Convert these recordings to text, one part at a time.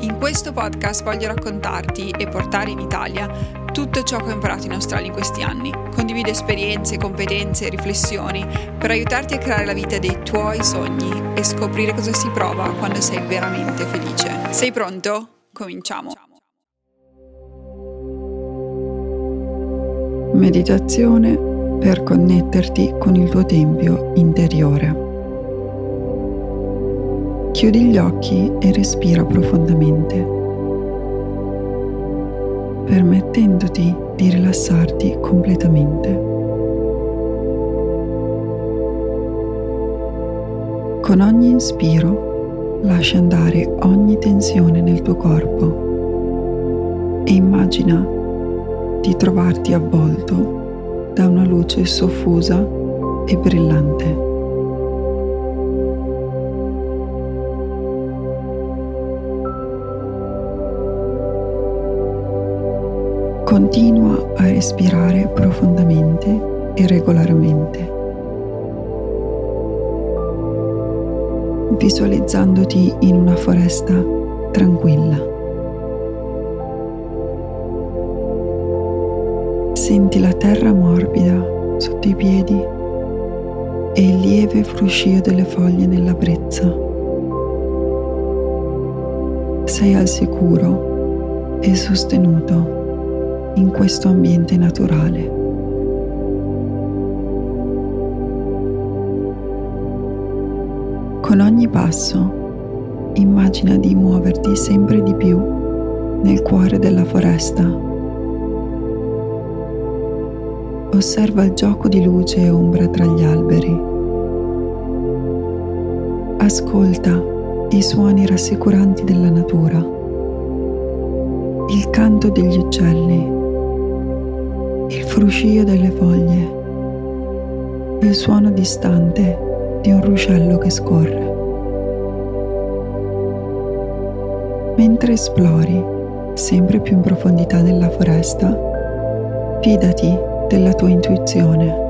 In questo podcast voglio raccontarti e portare in Italia tutto ciò che ho imparato in Australia in questi anni. Condivido esperienze, competenze e riflessioni per aiutarti a creare la vita dei tuoi sogni e scoprire cosa si prova quando sei veramente felice. Sei pronto? Cominciamo. Meditazione per connetterti con il tuo tempio interiore. Chiudi gli occhi e respira profondamente permettendoti di rilassarti completamente. Con ogni inspiro lascia andare ogni tensione nel tuo corpo e immagina di trovarti avvolto da una luce soffusa e brillante. Continua a respirare profondamente e regolarmente, visualizzandoti in una foresta tranquilla. Senti la terra morbida sotto i piedi e il lieve fruscio delle foglie nella brezza. Sei al sicuro e sostenuto in questo ambiente naturale. Con ogni passo immagina di muoverti sempre di più nel cuore della foresta. Osserva il gioco di luce e ombra tra gli alberi. Ascolta i suoni rassicuranti della natura, il canto degli uccelli il fruscio delle foglie, il suono distante di un ruscello che scorre. Mentre esplori sempre più in profondità nella foresta, fidati della tua intuizione.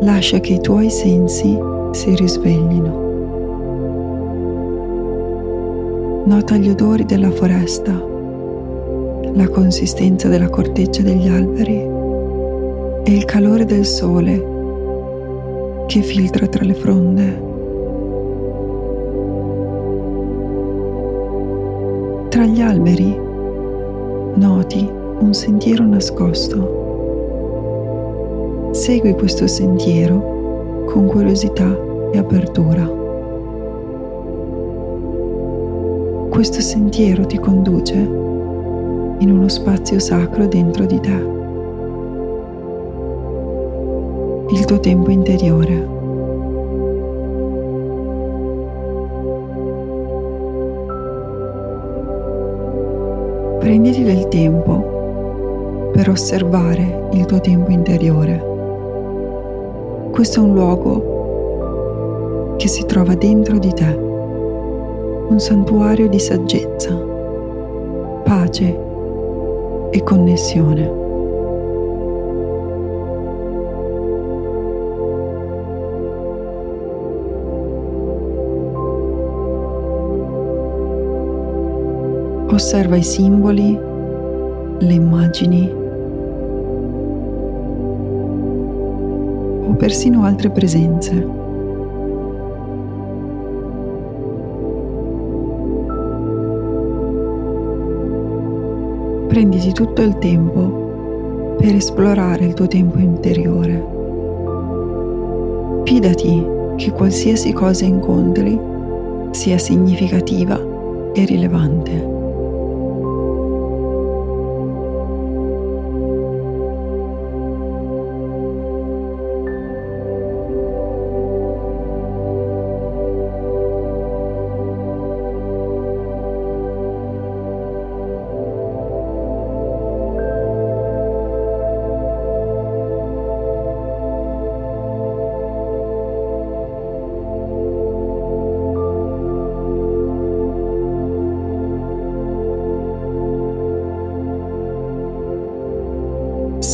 Lascia che i tuoi sensi si risveglino. Nota gli odori della foresta la consistenza della corteccia degli alberi e il calore del sole che filtra tra le fronde. Tra gli alberi noti un sentiero nascosto. Segui questo sentiero con curiosità e apertura. Questo sentiero ti conduce in uno spazio sacro dentro di te, il tuo tempo interiore. Prenditi del tempo per osservare il tuo tempo interiore. Questo è un luogo che si trova dentro di te, un santuario di saggezza, pace e connessione. Osserva i simboli, le immagini o persino altre presenze. Prenditi tutto il tempo per esplorare il tuo tempo interiore. Fidati che qualsiasi cosa incontri sia significativa e rilevante.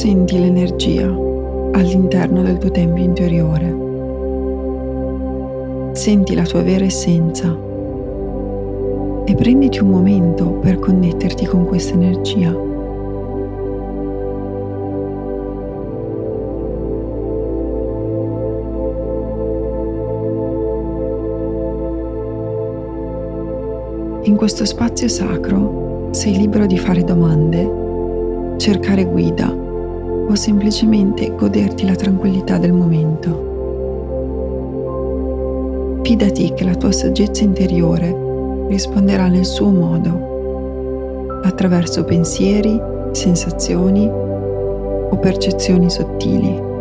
Senti l'energia all'interno del tuo tempio interiore. Senti la tua vera essenza e prenditi un momento per connetterti con questa energia. In questo spazio sacro sei libero di fare domande, cercare guida o semplicemente goderti la tranquillità del momento. Fidati che la tua saggezza interiore risponderà nel suo modo, attraverso pensieri, sensazioni o percezioni sottili.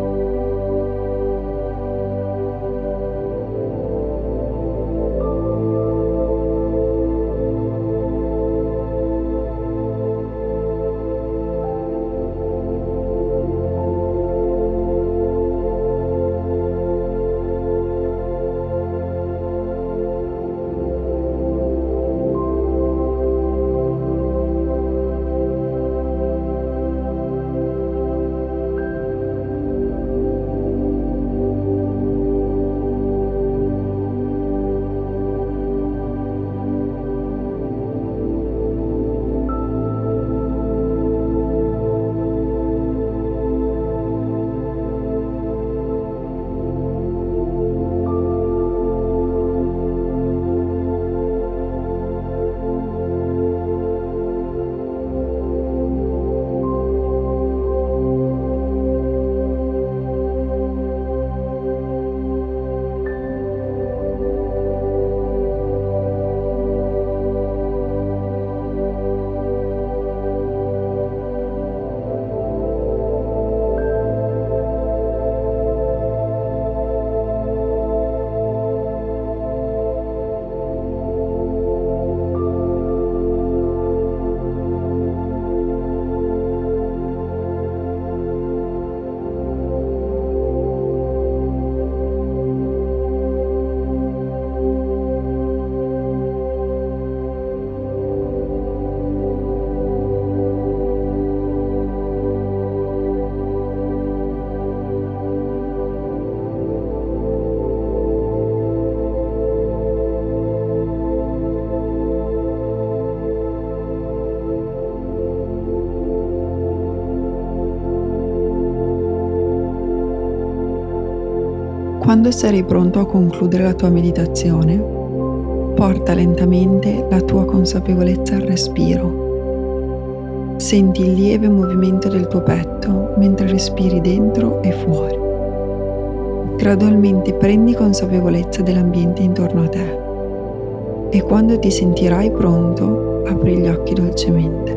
Quando sarai pronto a concludere la tua meditazione, porta lentamente la tua consapevolezza al respiro. Senti il lieve movimento del tuo petto mentre respiri dentro e fuori. Gradualmente prendi consapevolezza dell'ambiente intorno a te e quando ti sentirai pronto apri gli occhi dolcemente.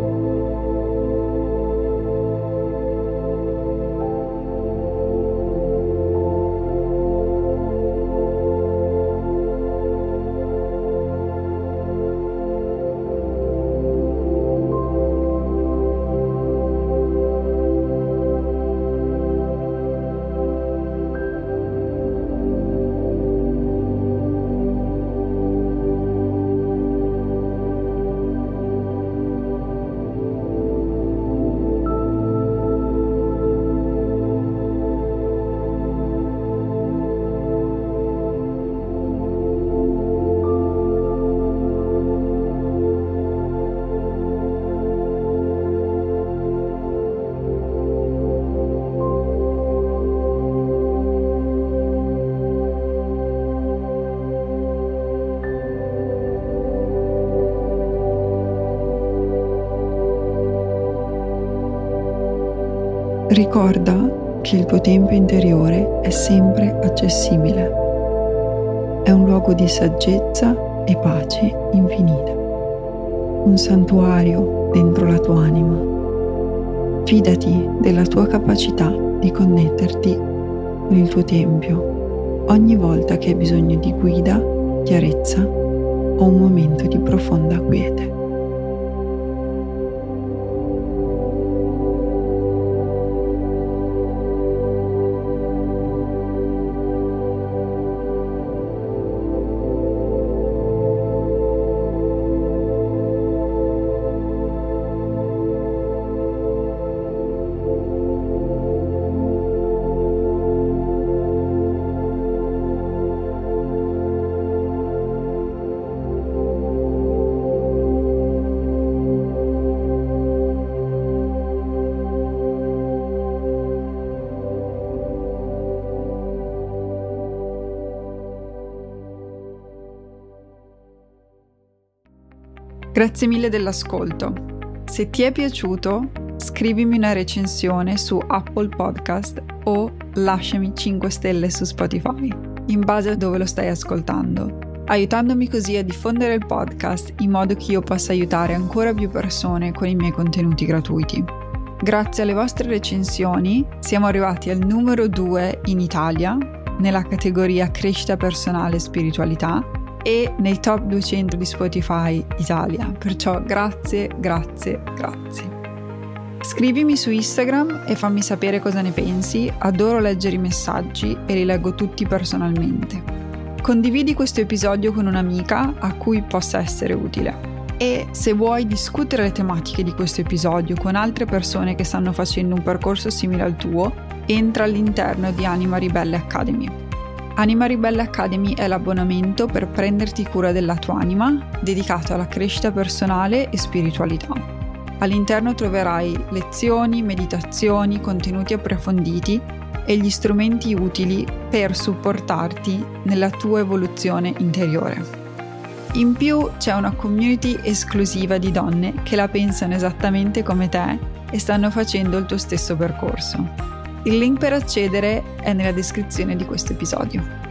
Ricorda che il tuo tempio interiore è sempre accessibile. È un luogo di saggezza e pace infinita. Un santuario dentro la tua anima. Fidati della tua capacità di connetterti con il tuo tempio ogni volta che hai bisogno di guida, chiarezza o un momento di profonda quiete. Grazie mille dell'ascolto. Se ti è piaciuto, scrivimi una recensione su Apple Podcast o lasciami 5 stelle su Spotify, in base a dove lo stai ascoltando, aiutandomi così a diffondere il podcast in modo che io possa aiutare ancora più persone con i miei contenuti gratuiti. Grazie alle vostre recensioni siamo arrivati al numero 2 in Italia nella categoria crescita personale e spiritualità e nei top 200 di Spotify Italia. Perciò grazie, grazie, grazie. Scrivimi su Instagram e fammi sapere cosa ne pensi, adoro leggere i messaggi e li leggo tutti personalmente. Condividi questo episodio con un'amica a cui possa essere utile. E se vuoi discutere le tematiche di questo episodio con altre persone che stanno facendo un percorso simile al tuo, entra all'interno di Anima Ribelle Academy. Anima Ribelle Academy è l'abbonamento per prenderti cura della tua anima, dedicato alla crescita personale e spiritualità. All'interno troverai lezioni, meditazioni, contenuti approfonditi e gli strumenti utili per supportarti nella tua evoluzione interiore. In più c'è una community esclusiva di donne che la pensano esattamente come te e stanno facendo il tuo stesso percorso. Il link per accedere è nella descrizione di questo episodio.